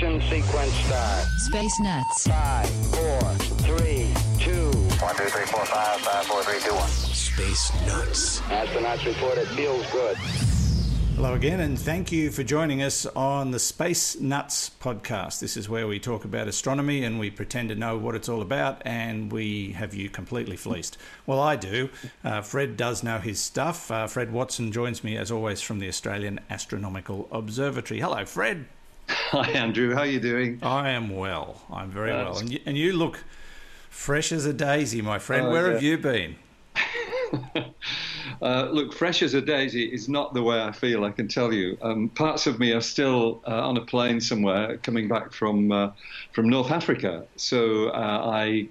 ignition sequence start. Space Nuts. Five, four, three, two. One, two, three, four, five, five, four, three, two, one. Space Nuts. Astronauts report it feels good. Hello again, and thank you for joining us on the Space Nuts podcast. This is where we talk about astronomy and we pretend to know what it's all about, and we have you completely fleeced. Well, I do. Uh, Fred does know his stuff. Uh, Fred Watson joins me, as always, from the Australian Astronomical Observatory. Hello, Fred. Hi, Andrew. How are you doing? I am well. I'm very well. And you, and you look fresh as a daisy, my friend. Oh, Where yeah. have you been? Uh, look, fresh as a daisy is not the way I feel. I can tell you. Um, parts of me are still uh, on a plane somewhere, coming back from uh, from North Africa. So uh, I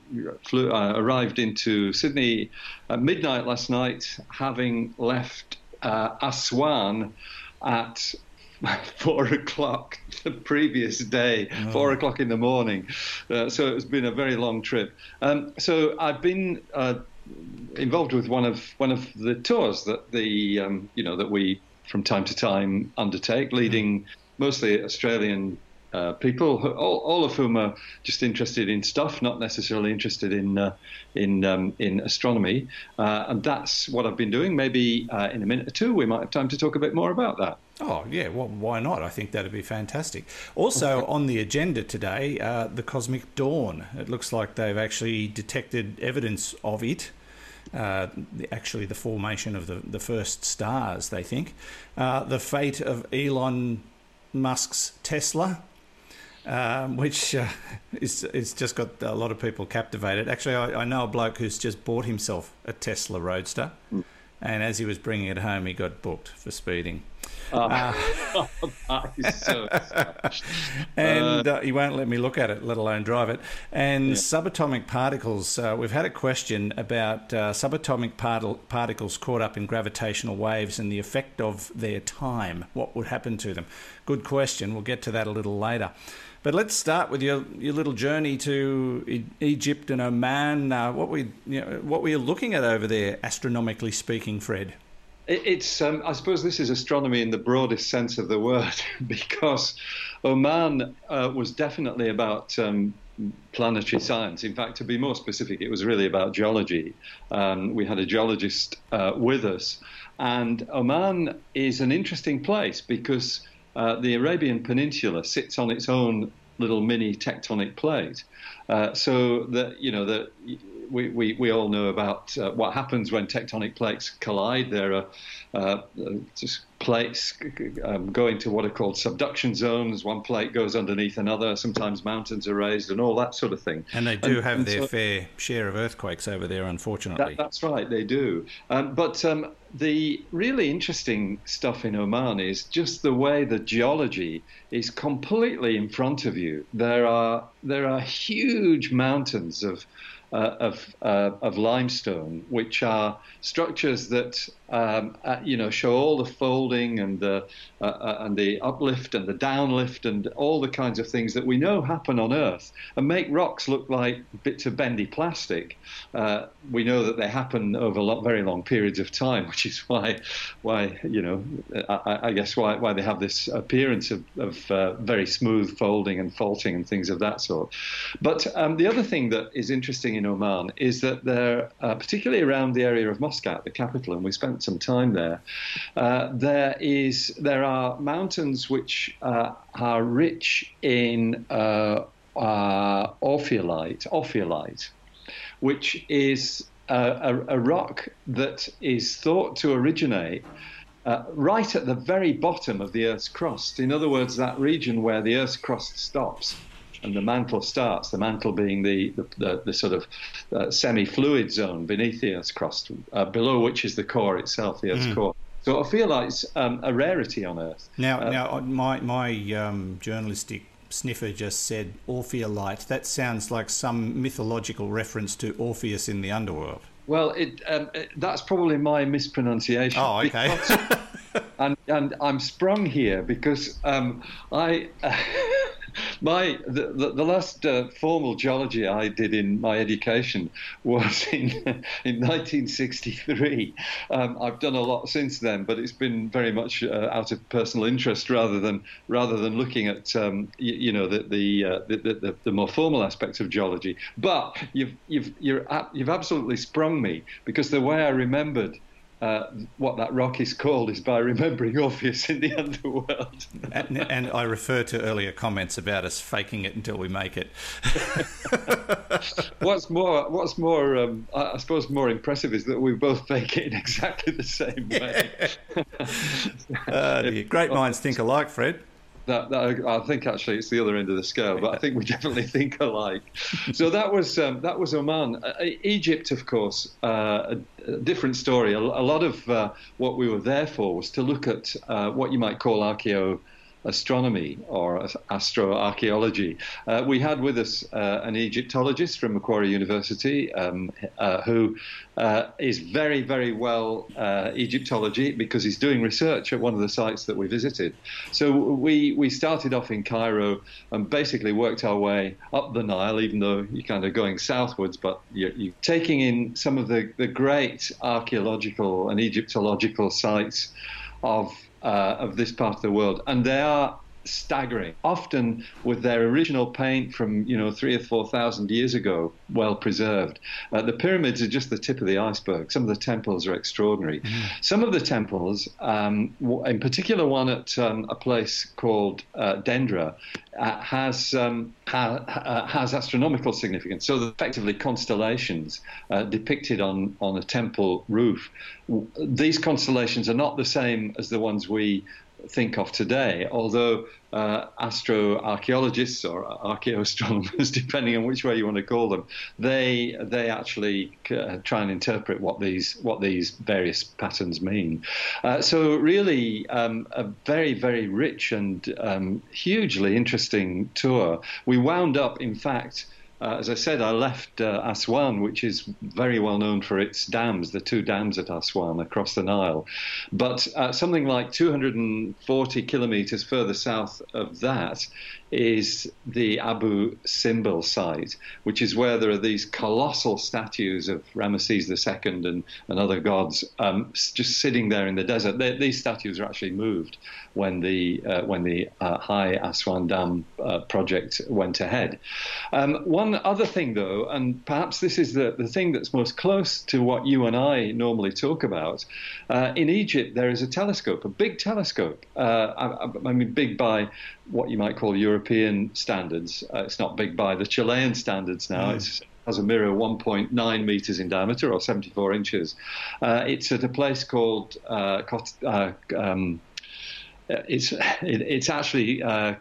flew, uh, arrived into Sydney at midnight last night, having left uh, Aswan at four o'clock the previous day, four o'clock in the morning. Uh, so it's been a very long trip. Um, so I've been uh, involved with one of one of the tours that the um, you know that we from time to time undertake, leading mostly Australian. Uh, people, all, all of whom are just interested in stuff, not necessarily interested in uh, in um, in astronomy, uh, and that's what I've been doing. Maybe uh, in a minute or two, we might have time to talk a bit more about that. Oh, yeah. Well, why not? I think that'd be fantastic. Also, on the agenda today, uh, the cosmic dawn. It looks like they've actually detected evidence of it. Uh, the- actually, the formation of the, the first stars, they think. Uh, the fate of Elon Musk's Tesla, um, which uh, is, is just got a lot of people captivated. Actually, I, I know a bloke who's just bought himself a Tesla Roadster, and as he was bringing it home, he got booked for speeding. that is so and uh, he won't let me look at it, let alone drive it. And subatomic particles, uh, we've had a question about uh, subatomic partil- particles caught up in gravitational waves and the effect of their time. What would happen to them? Good question. We'll get to that a little later. But let's start with your, your little journey to Egypt and Oman. Uh, what we you know, what were you looking at over there, astronomically speaking, Fred? It's, um, I suppose, this is astronomy in the broadest sense of the word, because Oman uh, was definitely about um, planetary science. In fact, to be more specific, it was really about geology. Um, we had a geologist uh, with us, and Oman is an interesting place because uh, the Arabian Peninsula sits on its own little mini tectonic plate. Uh, so that you know that we, we, we all know about uh, what happens when tectonic plates collide. There are uh, just plates um, going to what are called subduction zones. One plate goes underneath another. Sometimes mountains are raised and all that sort of thing. And they do And- have and their so- fair share of earthquakes over there, unfortunately. that, that's right, they do. Um, but um, the really interesting stuff in Oman is just the way the geology is completely in front of you. There are there are huge mountains of uh, of uh, of limestone, which are structures that um, uh, you know, show all the folding and the uh, uh, and the uplift and the downlift and all the kinds of things that we know happen on Earth, and make rocks look like bits of bendy plastic. Uh, we know that they happen over lot, very long periods of time, which is why, why you know, I, I guess why why they have this appearance of, of uh, very smooth folding and faulting and things of that sort. But um, the other thing that is interesting in Oman is that they're uh, particularly around the area of Muscat, the capital, and we spent some time there. Uh, there is there are mountains which uh, are rich in uh, uh, ophiolite, ophiolite, which is a, a, rock that is thought to originate uh, right at the very bottom of the Earth's crust. In other words, that region where the Earth's crust stops and the mantle starts, the mantle being the, the, the, the sort of uh, semi fluid zone beneath the Earth's crust, uh, below which is the core itself, the Earth's mm. core. So I feel like it's um, a rarity on Earth. Now, uh, now my, my um, journalistic sniffer just said Orpheolite. That sounds like some mythological reference to Orpheus in the underworld. Well, it, um, it, that's probably my mispronunciation. Oh, okay. Because, and, and I'm sprung here because um, I. my the, the, the last uh, formal geology I did in my education was in in 1963. Um, I've done a lot since then, but it's been very much uh, out of personal interest rather than rather than looking at um, you, you, know the the, uh, the, the, the more formal aspects of geology. But you've you've you're, you've absolutely sprung me because the way I remembered uh, what that rock is called is by remembering Orpheus in the underworld. and, and, I refer to earlier comments about us faking it until we make it. what's more, what's more, um, I suppose, more impressive is that we both fake it in exactly the same way. uh, great minds think alike, Fred. That, that, I think actually it's the other end of the scale, but I think we definitely think alike. So that was um, that was Oman. Uh, Egypt, of course, uh, a, a, different story. A, a lot of uh, what we were there for was to look at uh, what you might call archaeo astronomy or astroarchaeology. Uh, we had with us uh, an Egyptologist from Macquarie University um, uh, who uh, is very, very well uh, Egyptology because he's doing research at one of the sites that we visited. So we, we started off in Cairo and basically worked our way up the Nile, even though you're kind of going southwards, but you're, you're taking in some of the, the great archaeological and Egyptological sites of uh, of this part of the world, and they are staggering. Often with their original paint from you know three or four thousand years ago, well preserved. Uh, the pyramids are just the tip of the iceberg. Some of the temples are extraordinary. Mm. Some of the temples, um, in particular one at um, a place called uh, Dendra, uh, has um, ha- has astronomical significance. So effectively constellations uh, depicted on on a temple roof. These constellations are not the same as the ones we think of today, although uh, astroarchaeologists or archaeoastronomers, depending on which way you want to call them, they they actually uh, try and interpret what these what these various patterns mean. Uh, so really, um, a very very rich and um, hugely interesting tour. We wound up, in fact. Uh, as I said, I left uh, Aswan, which is very well known for its dams, the two dams at Aswan across the Nile. But uh, something like 240 kilometers further south of that is the Abu Simbel site, which is where there are these colossal statues of Ramesses II and, and other gods um, just sitting there in the desert. They, these statues are actually moved when the uh, when the uh, High Aswan Dam uh, project went ahead. Um, one other thing, though, and perhaps this is the, the thing that's most close to what you and I normally talk about. Uh, in Egypt, there is a telescope, a big telescope. Uh, I, I mean, big by what you might call European standards. Uh, it's not big by the Chilean standards now. Mm. It has a mirror 1.9 meters in diameter or 74 inches. Uh, it's at a place called uh, uh um, uh, it's it, it's actually uh,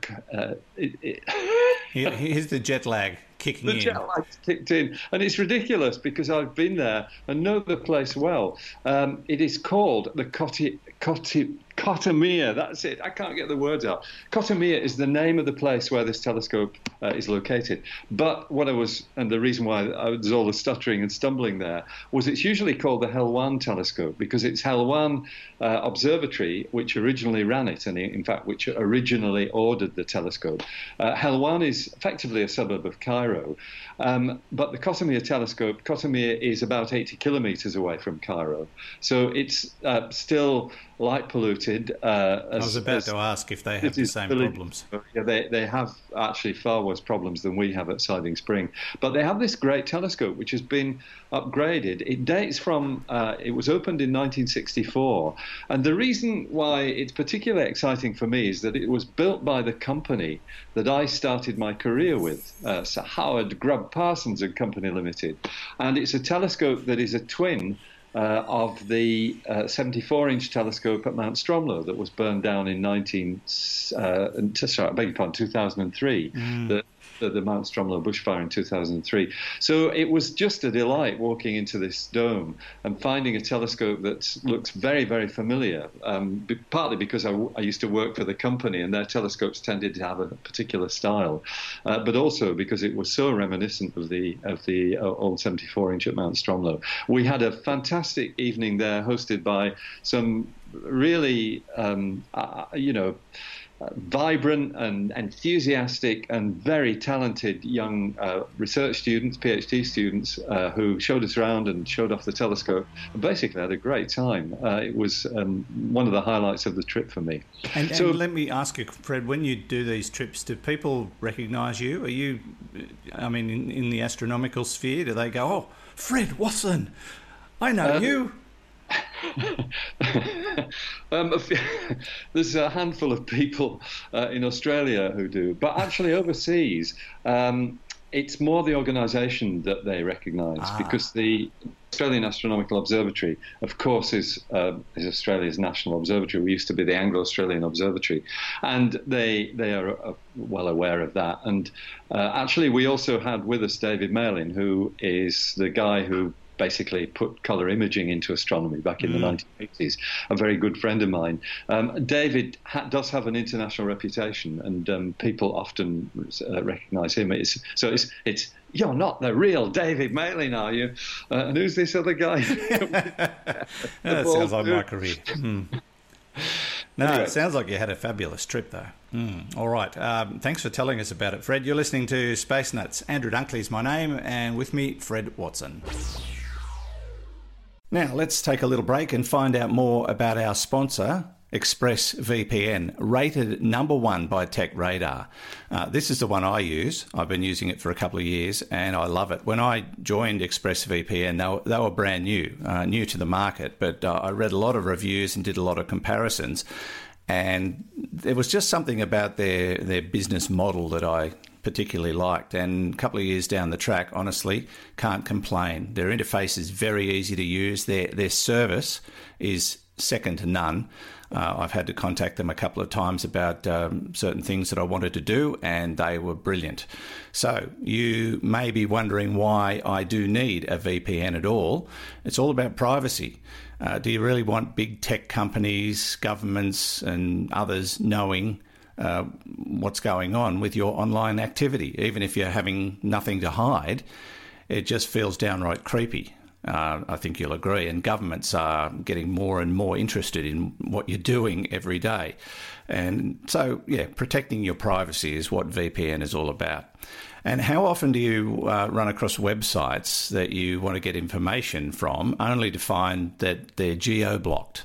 it, it here's the jet lag kicking the in. The jet lag's kicked in, and it's ridiculous because I've been there and know the place well. Um, it is called the Coti, Coti, Kottamia, that's it. I can't get the words out. Kottamia is the name of the place where this telescope uh, is located. But what I was, and the reason why I, there's all the stuttering and stumbling there, was it's usually called the Helwan telescope because it's Helwan uh, Observatory which originally ran it, and in fact, which originally ordered the telescope. Uh, Helwan is effectively a suburb of Cairo, um, but the Kottamia telescope, Kottamia is about 80 kilometers away from Cairo. So it's uh, still light polluted. Uh, as, I was about to ask if they have the same problems. Yeah, they, they have actually far worse problems than we have at Siding Spring. But they have this great telescope which has been upgraded. It dates from, uh, it was opened in 1964. And the reason why it's particularly exciting for me is that it was built by the company that I started my career with, uh, Sir Howard Grubb Parsons and Company Limited. And it's a telescope that is a twin uh, of the 74-inch uh, telescope at Mount Stromlo that was burned down in 19, uh, sorry, I beg your pardon, 2003. Mm. The, Mount Stromlo bushfire in 2003. So it was just a delight walking into this dome and finding a telescope that looks very, very familiar, um, partly because I, I, used to work for the company and their telescopes tended to have a particular style, uh, but also because it was so reminiscent of the, of the uh, old 74 inch at Mount Stromlo. We had a fantastic evening there hosted by some really, um, uh, you know, vibrant and enthusiastic and very talented young uh, research students, PhD students, uh, who showed us around and showed off the telescope. And basically, had a great time. Uh, it was um, one of the highlights of the trip for me. And, so, and let me ask you, Fred, when you do these trips, do people recognise you? Are you, I mean, in, in, the astronomical sphere, do they go, "Oh, Fred Watson, I know uh, you"? um, a few, there's a handful of people uh, in Australia who do, but actually overseas, um, it's more the organisation that they recognise ah. because the Australian Astronomical Observatory, of course, is, uh, is Australia's national observatory. We used to be the Anglo-Australian Observatory, and they they are uh, well aware of that. And uh, actually, we also had with us David Malin, who is the guy who basically put color imaging into astronomy back in mm. the 1980s. A very good friend of mine. Um, David ha- does have an international reputation, and um, people often uh, recognize him. It's, so it's, it's you're not the real David Malin, are you? Uh, and who's this other guy? that sounds like my career. Hmm. No, anyway. it sounds like you had a fabulous trip, though. Mm, all right. Um, thanks for telling us about it, Fred. You're listening to Space Nuts. Andrew Dunkley is my name, and with me, Fred Watson. Now, let's take a little break and find out more about our sponsor, ExpressVPN, rated number one by TechRadar. Uh, this is the one I use. I've been using it for a couple of years and I love it. When I joined ExpressVPN, they were, they were brand new, uh, new to the market, but uh, I read a lot of reviews and did a lot of comparisons. And there was just something about their, their business model that I particularly liked. And a couple of years down the track, honestly, can't complain. Their interface is very easy to use. Their their service is second to none. Uh, I've had to contact them a couple of times about um, certain things that I wanted to do, and they were brilliant. So, you may be wondering why I do need a VPN at all. It's all about privacy. Uh, do you really want big tech companies, governments, and others knowing uh, what's going on with your online activity. Even if you're having nothing to hide, it just feels downright creepy. Uh, I think you'll agree. And governments are getting more and more interested in what you're doing every day. And so, yeah, protecting your privacy is what VPN is all about. And how often do you uh, run across websites that you want to get information from only to find that they're geo blocked?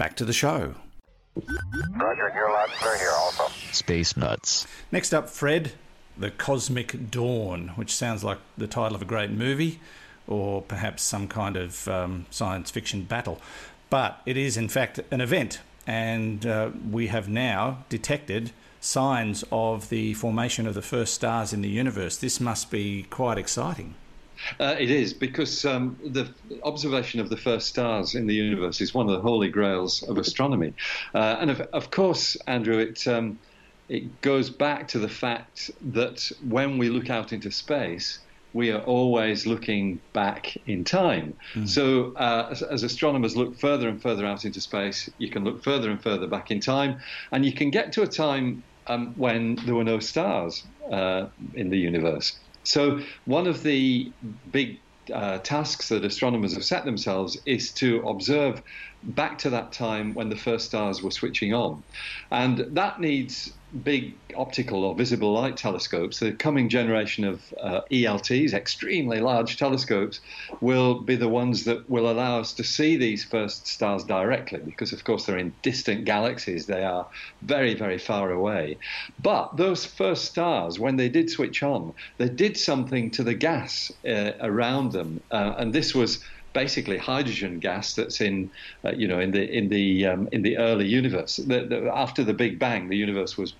back to the show. Roger, you're loud clear here also. Space Nuts. Next up, Fred, The Cosmic Dawn, which sounds like the title of a great movie or perhaps some kind of um, science fiction battle. But it is, in fact, an event, and uh, we have now detected signs of the formation of the first stars in the universe. This must be quite exciting. Uh, it is because um, the observation of the first stars in the universe is one of the holy grails of astronomy, uh, and of, of, course, Andrew, it um, it goes back to the fact that when we look out into space, we are always looking back in time. Mm. So, uh, as, as, astronomers look further and further out into space, you can look further and further back in time, and you can get to a time um, when there were no stars uh, in the universe. So, one of the big uh, tasks that astronomers have set themselves is to observe back to that time when the first stars were switching on. And that needs big optical or visible light telescopes, the coming generation of uh, ELTs, extremely large telescopes, will be the ones that will allow us to see these first stars directly because, of course, they're in distant galaxies. They are very, very far away. But those first stars, when they did switch on, they did something to the gas uh, around them. Uh, and this was basically hydrogen gas that's in, uh, you know, in the in the um, in the early universe. The, the, after the Big Bang, the universe was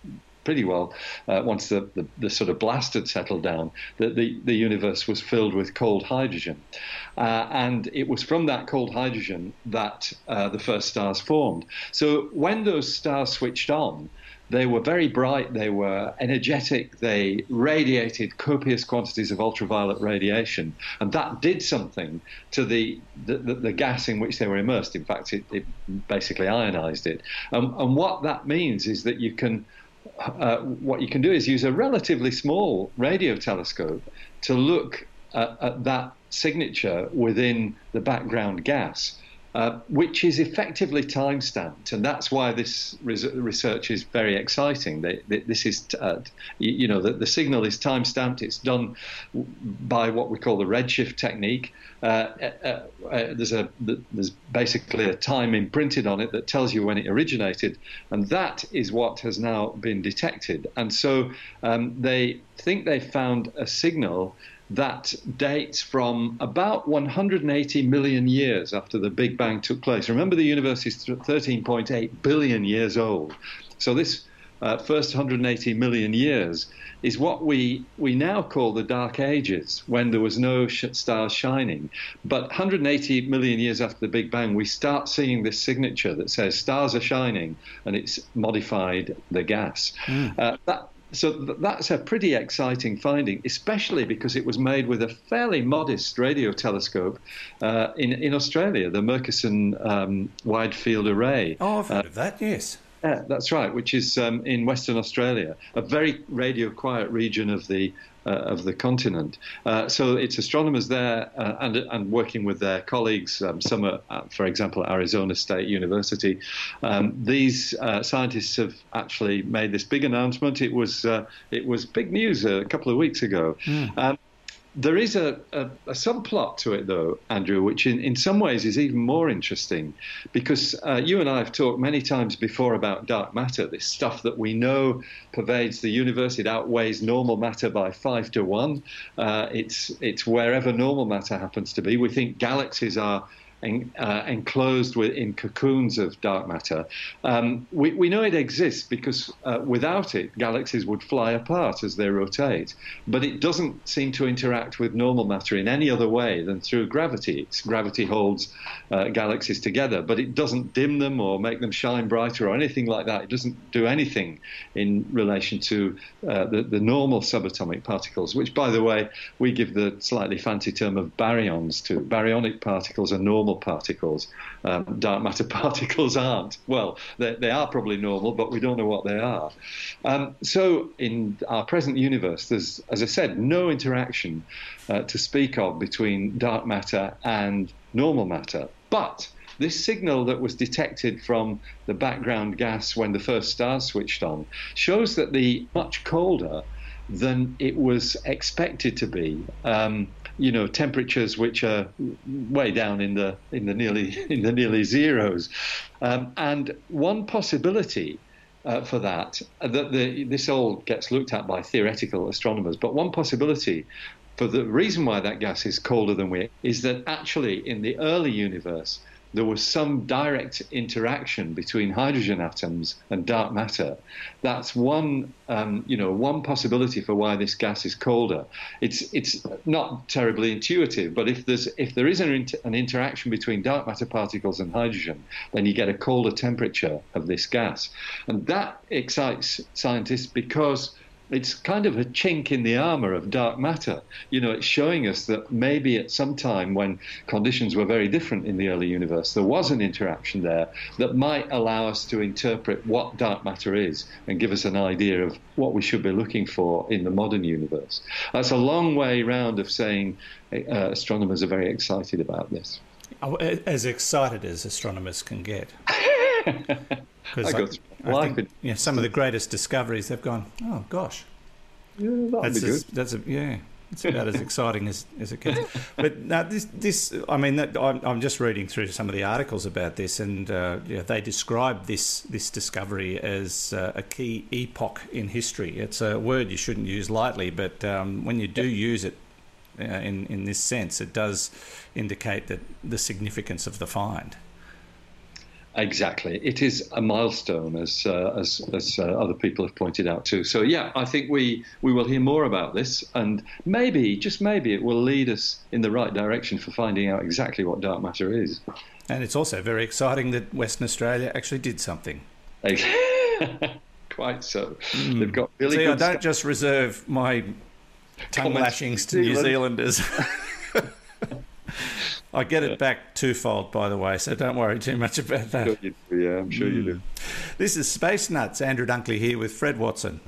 pretty well uh, once the, the, the, sort of blast had settled down that the, the universe was filled with cold hydrogen uh, and it was from that cold hydrogen that uh, the first stars formed so when those stars switched on they were very bright, they were energetic, they radiated copious quantities of ultraviolet radiation, and that did something to the, the, the gas in which they were immersed. In fact, it, it basically ionized it. Um, and what that means is that you can. Uh, what you can do is use a relatively small radio telescope to look at, at that signature within the background gas uh, which is effectively time stamped, and that's why this res- research is very exciting. They, they, this is, uh, you, you, know, the, the, signal is time stamped. It's done by what we call the redshift technique. Uh, uh, uh, there's a there's basically a time imprinted on it that tells you when it originated, and that is what has now been detected. And so um, they think they found a signal that dates from about 180 million years after the Big Bang took place. Remember, the universe is 13.8 billion years old. So, this uh, first 180 million years is what we, we now call the Dark Ages, when there was no sh- stars shining. But 180 million years after the Big Bang, we start seeing this signature that says stars are shining, and it's modified the gas. Mm. Uh, that, so that's a pretty exciting finding, especially because it was made with a fairly modest radio telescope uh, in, in Australia, the Murchison um, Wide Field Array. Oh, I've heard of that, yes. Yeah, that's right, which is um, in Western Australia, a very radio quiet region of the uh, of the continent. Uh, so it's astronomers there uh, and, and working with their colleagues, um, some are, for example, at Arizona State University. Um, these uh, scientists have actually made this big announcement. It was uh, it was big news a couple of weeks ago. Mm. There is a, a, a, subplot to it, though, Andrew, which in, in some ways is even more interesting because uh, you and I have talked many times before about dark matter, this stuff that we know pervades the universe. It outweighs normal matter by five to one. Uh, it's, it's wherever normal matter happens to be. We think galaxies are en, uh, enclosed in cocoons of dark matter. Um, we, we, know it exists because uh, without it, galaxies would fly apart as they rotate. But it doesn't seem to interact with normal matter in any other way than through gravity. It's, gravity holds uh, galaxies together, but it doesn't dim them or make them shine brighter or anything like that. It doesn't do anything in relation to uh, the, the normal subatomic particles, which, by the way, we give the slightly fancy term of baryons to. Baryonic particles are normal normal particles. Um, dark matter particles aren't. Well, they, they, are probably normal, but we don't know what they are. Um, so, in our present universe, there's, as I said, no interaction uh, to speak of between dark matter and normal matter. But this signal that was detected from the background gas when the first stars switched on shows that the much colder than it was expected to be. Um, you know temperatures which are way down in the in the nearly in the nearly zeros, um, and one possibility. Uh, for that, that the, this all gets looked at by theoretical astronomers. But one possibility for the reason why that gas is colder than we is that actually in the early universe there was some direct interaction between hydrogen atoms and dark matter. That's one, um, you know, one possibility for why this gas is colder. It's it's not terribly intuitive, but if there's if there is an, inter- an interaction between dark matter particles and hydrogen, then you get a colder temperature of this gas, and that excites scientists because it's kind of a chink in the armor of dark matter. You know, it's showing us that maybe at some time when conditions were very different in the early universe, there was an interaction there that might allow us to interpret what dark matter is and give us an idea of what we should be looking for in the modern universe. That's a long way round of saying uh, astronomers are very excited about this. Oh, as excited as astronomers can get. I, go I, I think, yeah, some of the greatest discoveries they've gone. Oh gosh, yeah, that's as, that's a, yeah. It's about as exciting as, as it gets. But now this, this I mean, that, I'm, I'm, just reading through some of the articles about this, and uh, yeah, they describe this this discovery as uh, a key epoch in history. It's a word you shouldn't use lightly, but um, when you do use it uh, in in this sense, it does indicate that the significance of the find. Exactly, it is a milestone, as uh, as, as uh, other people have pointed out too. So yeah, I think we we will hear more about this, and maybe just maybe it will lead us in the right direction for finding out exactly what dark matter is. And it's also very exciting that Western Australia actually did something. Quite so. Mm. They've got really. See, I don't stuff. just reserve my tongue lashings to New Zealanders. I get it back twofold, by the way, so don't worry too much about that. Sure yeah, I'm sure mm. you do. Hmm. This is Space Nuts. Andrew Dunkley here with Fred Watson.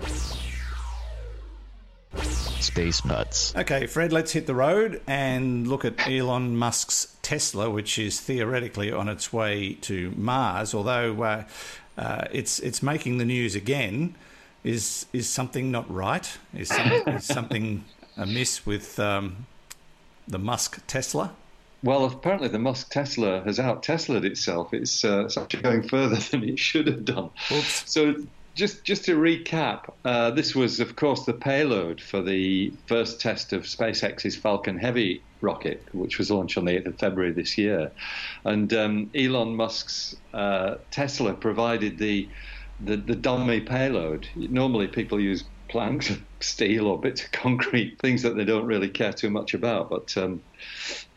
Space Nuts. Okay, Fred, let's hit the road and look at Elon Musk's Tesla, which is theoretically on its way to Mars, although uh, uh, it's it's making the news again. Is is something not right? Is, some, is something amiss with um, the Musk Tesla? Well, apparently the Musk Tesla has out Teslaed itself. It's, uh, it's actually going further than it should have done. Oops. So, just just to recap, uh, this was, of course, the payload for the first test of SpaceX's Falcon Heavy rocket, which was launched on the 8th of February this year. And um, Elon Musk's uh, Tesla provided the, the, the dummy payload. Normally, people use planks of steel or bits of concrete, things that they don't really care too much about. But um,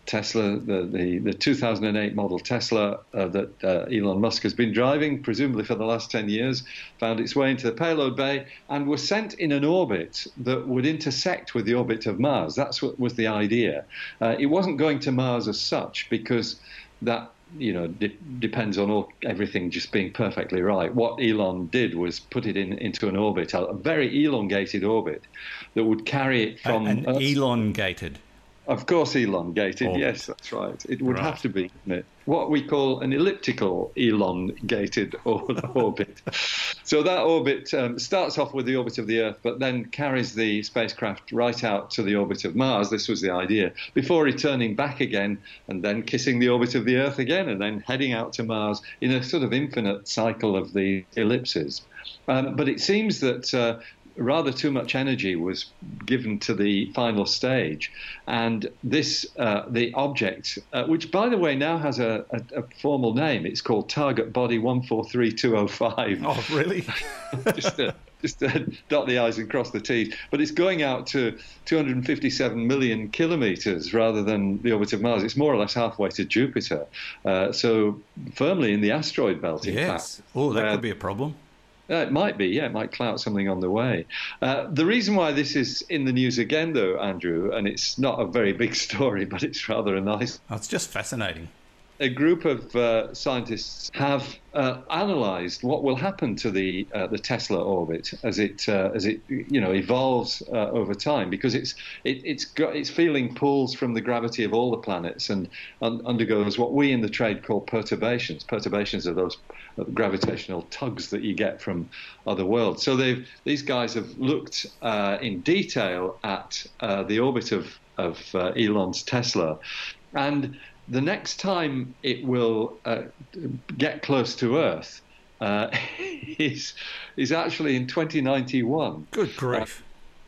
Tesla, the, the, the, 2008 model Tesla uh, that uh, Elon Musk has been driving, presumably for the last 10 years, found its way into the payload bay and was sent in an orbit that would intersect with the orbit of Mars. That's what was the idea. Uh, it wasn't going to Mars as such because that you know de- depends on all, everything just being perfectly right. What Elon did was put it in into an orbit, a, a very elongated orbit that would carry it from an elongated. Of course, elongated. Orbit. Yes, that's right. It would right. have to be what we call an elliptical elongated orbit. so that orbit um, starts off with the orbit of the Earth, but then carries the spacecraft right out to the orbit of Mars. This was the idea before returning back again and then kissing the orbit of the Earth again, and then heading out to Mars in a sort of infinite cycle of the ellipses. Um, but it seems that uh, rather too much energy was given to the final stage. And this, uh, the object, uh, which by the way now has a, a, a, formal name, it's called Target Body 143205. Oh, really? just to, just to dot the I's and cross the T's. But it's going out to 257 million kilometers rather than the orbit of Mars. It's more or less halfway to Jupiter. Uh, so firmly in the asteroid belt, in yes. fact. Oh, that could be a problem. Uh, it might be, yeah, it might clout something on the way. Uh, the reason why this is in the news again, though, Andrew, and it's not a very big story, but it's rather a nice. It's just fascinating a group of uh, scientists have uh, analysed what will happen to the uh, the Tesla orbit as it uh, as it you know evolves uh, over time because it's it, it's got it's feeling pulls from the gravity of all the planets and un- undergoes what we in the trade call perturbations. Perturbations are those uh, gravitational tugs that you get from other worlds. So they've these guys have looked in detail at the orbit of of uh, Elon's Tesla, and the next time it will uh, get close to Earth uh, is is actually in 2091. Good grief.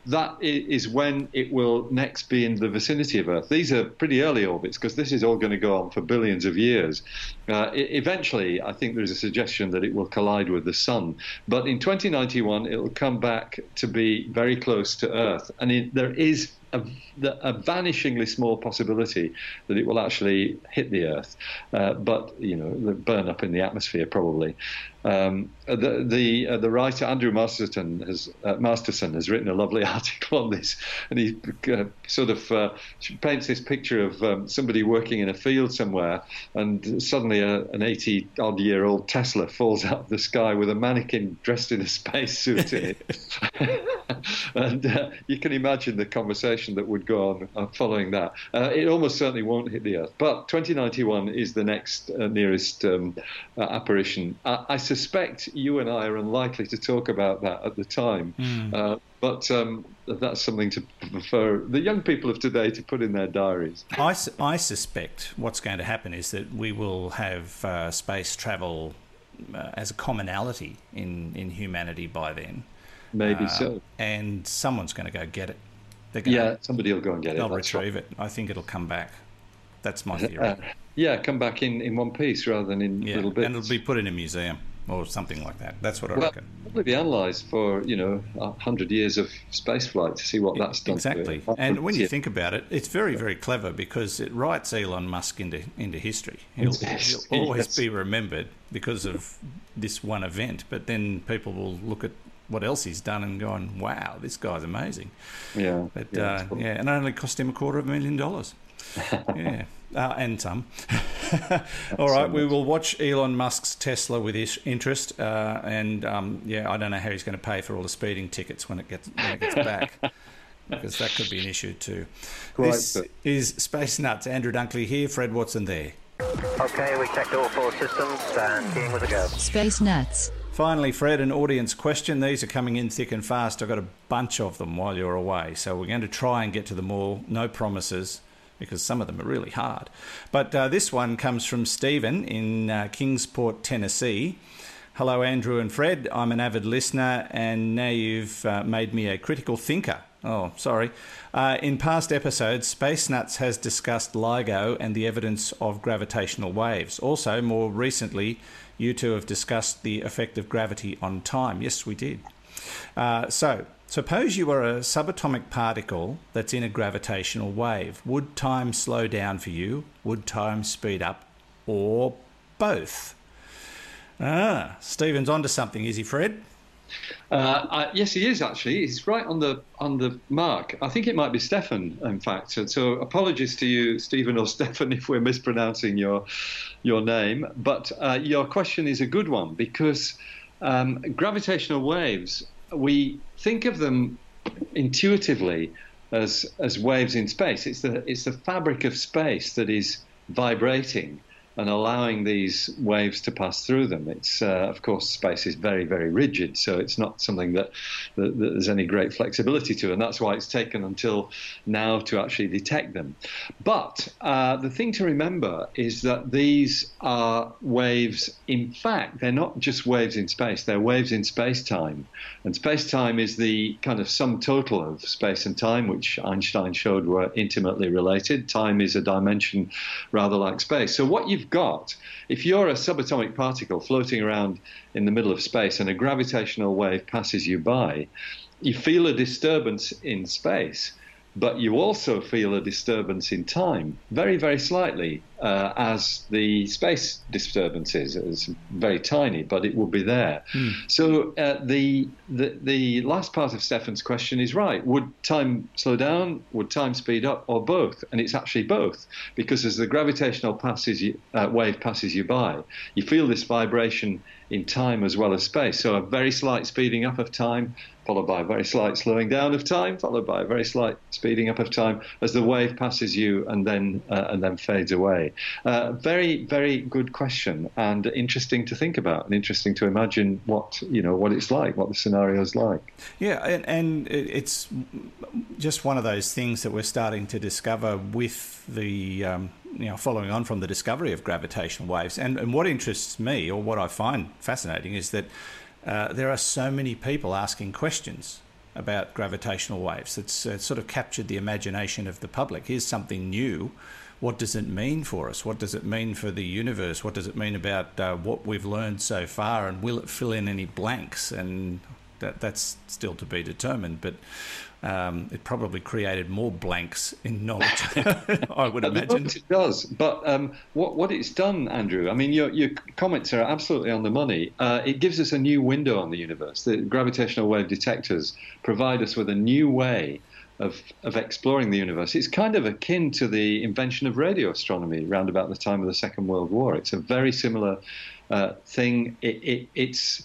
that i- is when it will next be in the vicinity of Earth. These are pretty early orbits because this is all going to go on for billions of years. Uh, eventually, I think there's a suggestion that it will collide with the Sun. But in 2091, it will come back to be very close to Earth. And it, there is a, a vanishingly small possibility that it will actually hit the Earth, uh, but you know, burn up in the atmosphere probably. Um, the the, uh, the writer Andrew Masterson has uh, Masterson has written a lovely article on this, and he uh, sort of uh, paints this picture of um, somebody working in a field somewhere, and suddenly a, an 80 odd year old Tesla falls out of the sky with a mannequin dressed in a spacesuit in it, and uh, you can imagine the conversation that would go on uh, following that. Uh, it almost certainly won't hit the Earth, but 2091 is the next uh, nearest um, uh, apparition. I, I suspect you and I are unlikely to talk about that at the time, uh, but um, that's something to for the young people of today to put in their diaries. I, su- I suspect what's going to happen is that we will have uh, space travel uh, as a commonality in, in humanity by then. Maybe Uh, so. And someone's going to go get it. They're going Yeah, somebody will go and get it. they'll retrieve it. I think it'll come back. That's my theory. Uh, yeah, come back in, in one piece rather than in yeah, little bits. and it'll be put in a museum or something like that. That's what I well, reckon. probably be analysed for you know hundred years of space flight to see what that's done. to. Exactly. And when you Yeah. think about it, it's very, very clever because it writes Elon Musk into into history. He'll, he'll always Yes. be remembered because of this one event, but then people will look at what else he's done and gone, "Wow, this guy's amazing." yeah, But yeah, yeah, uh, probably- yeah and it only cost him a quarter of a million dollars. yeah, uh, and some. All right, we will watch Elon Musk's Tesla with is- interest, uh, and um, yeah, I don't know how he's going to pay for all the speeding tickets when it gets when it gets back. Because that could be an issue too. Quite this so. is Space Nuts. Andrew Dunkley here, Fred Watson there. Okay, we checked all four systems and keying with a go. Space Nuts. Finally, Fred, an audience question. These are coming in thick and fast. I've got a bunch of them while you're away. So we're going to try and get to them all. No promises, because some of them are really hard. But uh, this one comes from Stephen in uh, Kingsport, Tennessee. Hello, Andrew and Fred. I'm an avid listener, and now you've uh, made me a critical thinker. Oh, sorry. Uh, in past episodes, Space Nuts has discussed LIGO and the evidence of gravitational waves. Also, more recently, you two have discussed the effect of gravity on time. Yes, we did. Uh, so, suppose you were a subatomic particle that's in a gravitational wave. Would time slow down for you? Would time speed up? Or both? Ah, Stephen's onto something, is he, Fred? Uh, yes, he is actually. He's right on the on the mark. I think it might be Stefan, in fact. So, so apologies to you, Stephen or Stefan, if we're mispronouncing your your name. But uh, your question is a good one because um, gravitational waves. We think of them intuitively as as waves in space. It's the it's the fabric of space that is vibrating and allowing these waves to pass through them. It's uh, of course space is very very rigid, so it's not something that, that, that there's any great flexibility to, and that's why it's taken until now to actually detect them. But uh, the thing to remember is that these are waves. In fact, they're not just waves in space; they're waves in space time, and space time is the kind of sum total of space and time, which Einstein showed were intimately related. Time is a dimension rather like space. So what you've got, if you're a subatomic particle floating around in the middle of space and a gravitational wave passes you by, you feel a disturbance in space, but you also feel a disturbance in time, very, very slightly, uh, as the space disturbance is. It's very tiny, but it will be there. So uh, the, the the last part of Stefan's question is right. Would time slow down? Would time speed up, or both? And it's actually both, because as the gravitational passes you, uh, wave passes you by, you feel this vibration in time as well as space. So a very slight speeding up of time, followed by a very slight slowing down of time, followed by a very slight speeding up of time as the wave passes you and then uh, and then fades away. Uh, very, very good question and interesting to think about and interesting to imagine what you know what it's like, what the scenario is like. Yeah, and, and it's just one of those things that we're starting to discover with the um, you know following on from the discovery of gravitational waves. And, and what interests me, or what I find fascinating, is that uh, there are so many people asking questions about gravitational waves. It's uh, sort of captured the imagination of the public. Here's something new. What does it mean for us? What does it mean for the universe? What does it mean about uh, what we've learned so far? And will it fill in any blanks? And that, that's still to be determined. But um, it probably created more blanks in knowledge, I would imagine. It does. But um, what, what it's done, Andrew, I mean, your, your comments are absolutely on the money. Uh, it gives us a new window on the universe. The gravitational wave detectors provide us with a new way of, of exploring the universe. It's kind of akin to the invention of radio astronomy around about the time of the Second World War. It's a very similar uh, thing. It, it, it's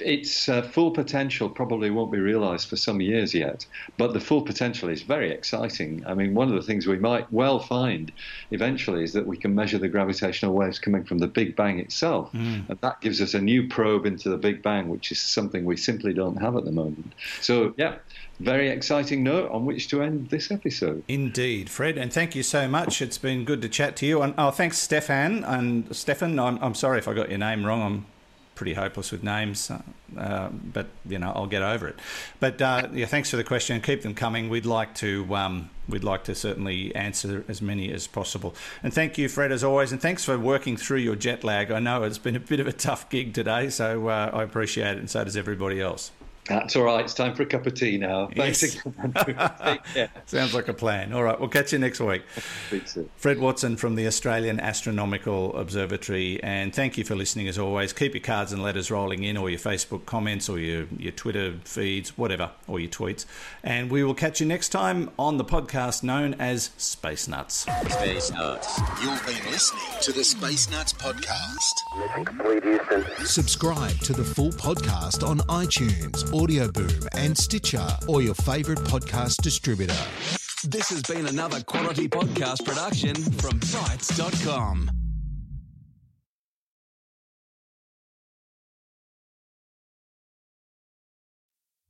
its uh, full potential probably won't be realized for some years yet, but the full potential is very exciting. I mean, one of the things we might well find eventually is that we can measure the gravitational waves coming from the Big Bang itself. Mm. And that gives us a new probe into the Big Bang, which is something we simply don't have at the moment. So, yeah, very exciting note on which to end this episode. Indeed, Fred, and thank you so much. It's been good to chat to you. And oh, thanks, Stefan and Stefan. I'm, I'm sorry if I got your name wrong. I'm pretty hopeless with names, uh, uh, but you know I'll get over it. But uh, yeah, thanks for the question. Keep them coming. We'd like to um, we'd like to certainly answer as many as possible. And thank you, Fred, as always. And thanks for working through your jet lag. I know it's been a bit of a tough gig today, so uh, I appreciate it, and so does everybody else. That's all right. It's time for a cup of tea now. Thanks yes. Sounds like a plan. All right. We'll catch you next week. Fred Watson from the Australian Astronomical Observatory. And thank you for listening as always. Keep your cards and letters rolling in, or your Facebook comments, or your, your Twitter feeds, whatever, or your tweets. And we will catch you next time on the podcast known as Space Nuts. Space Nuts. You've been listening to the Space Nuts podcast. Subscribe to the full podcast on iTunes Audio Boom and Stitcher or your favourite podcast distributor. This has been another quality podcast production from Bitesz.com.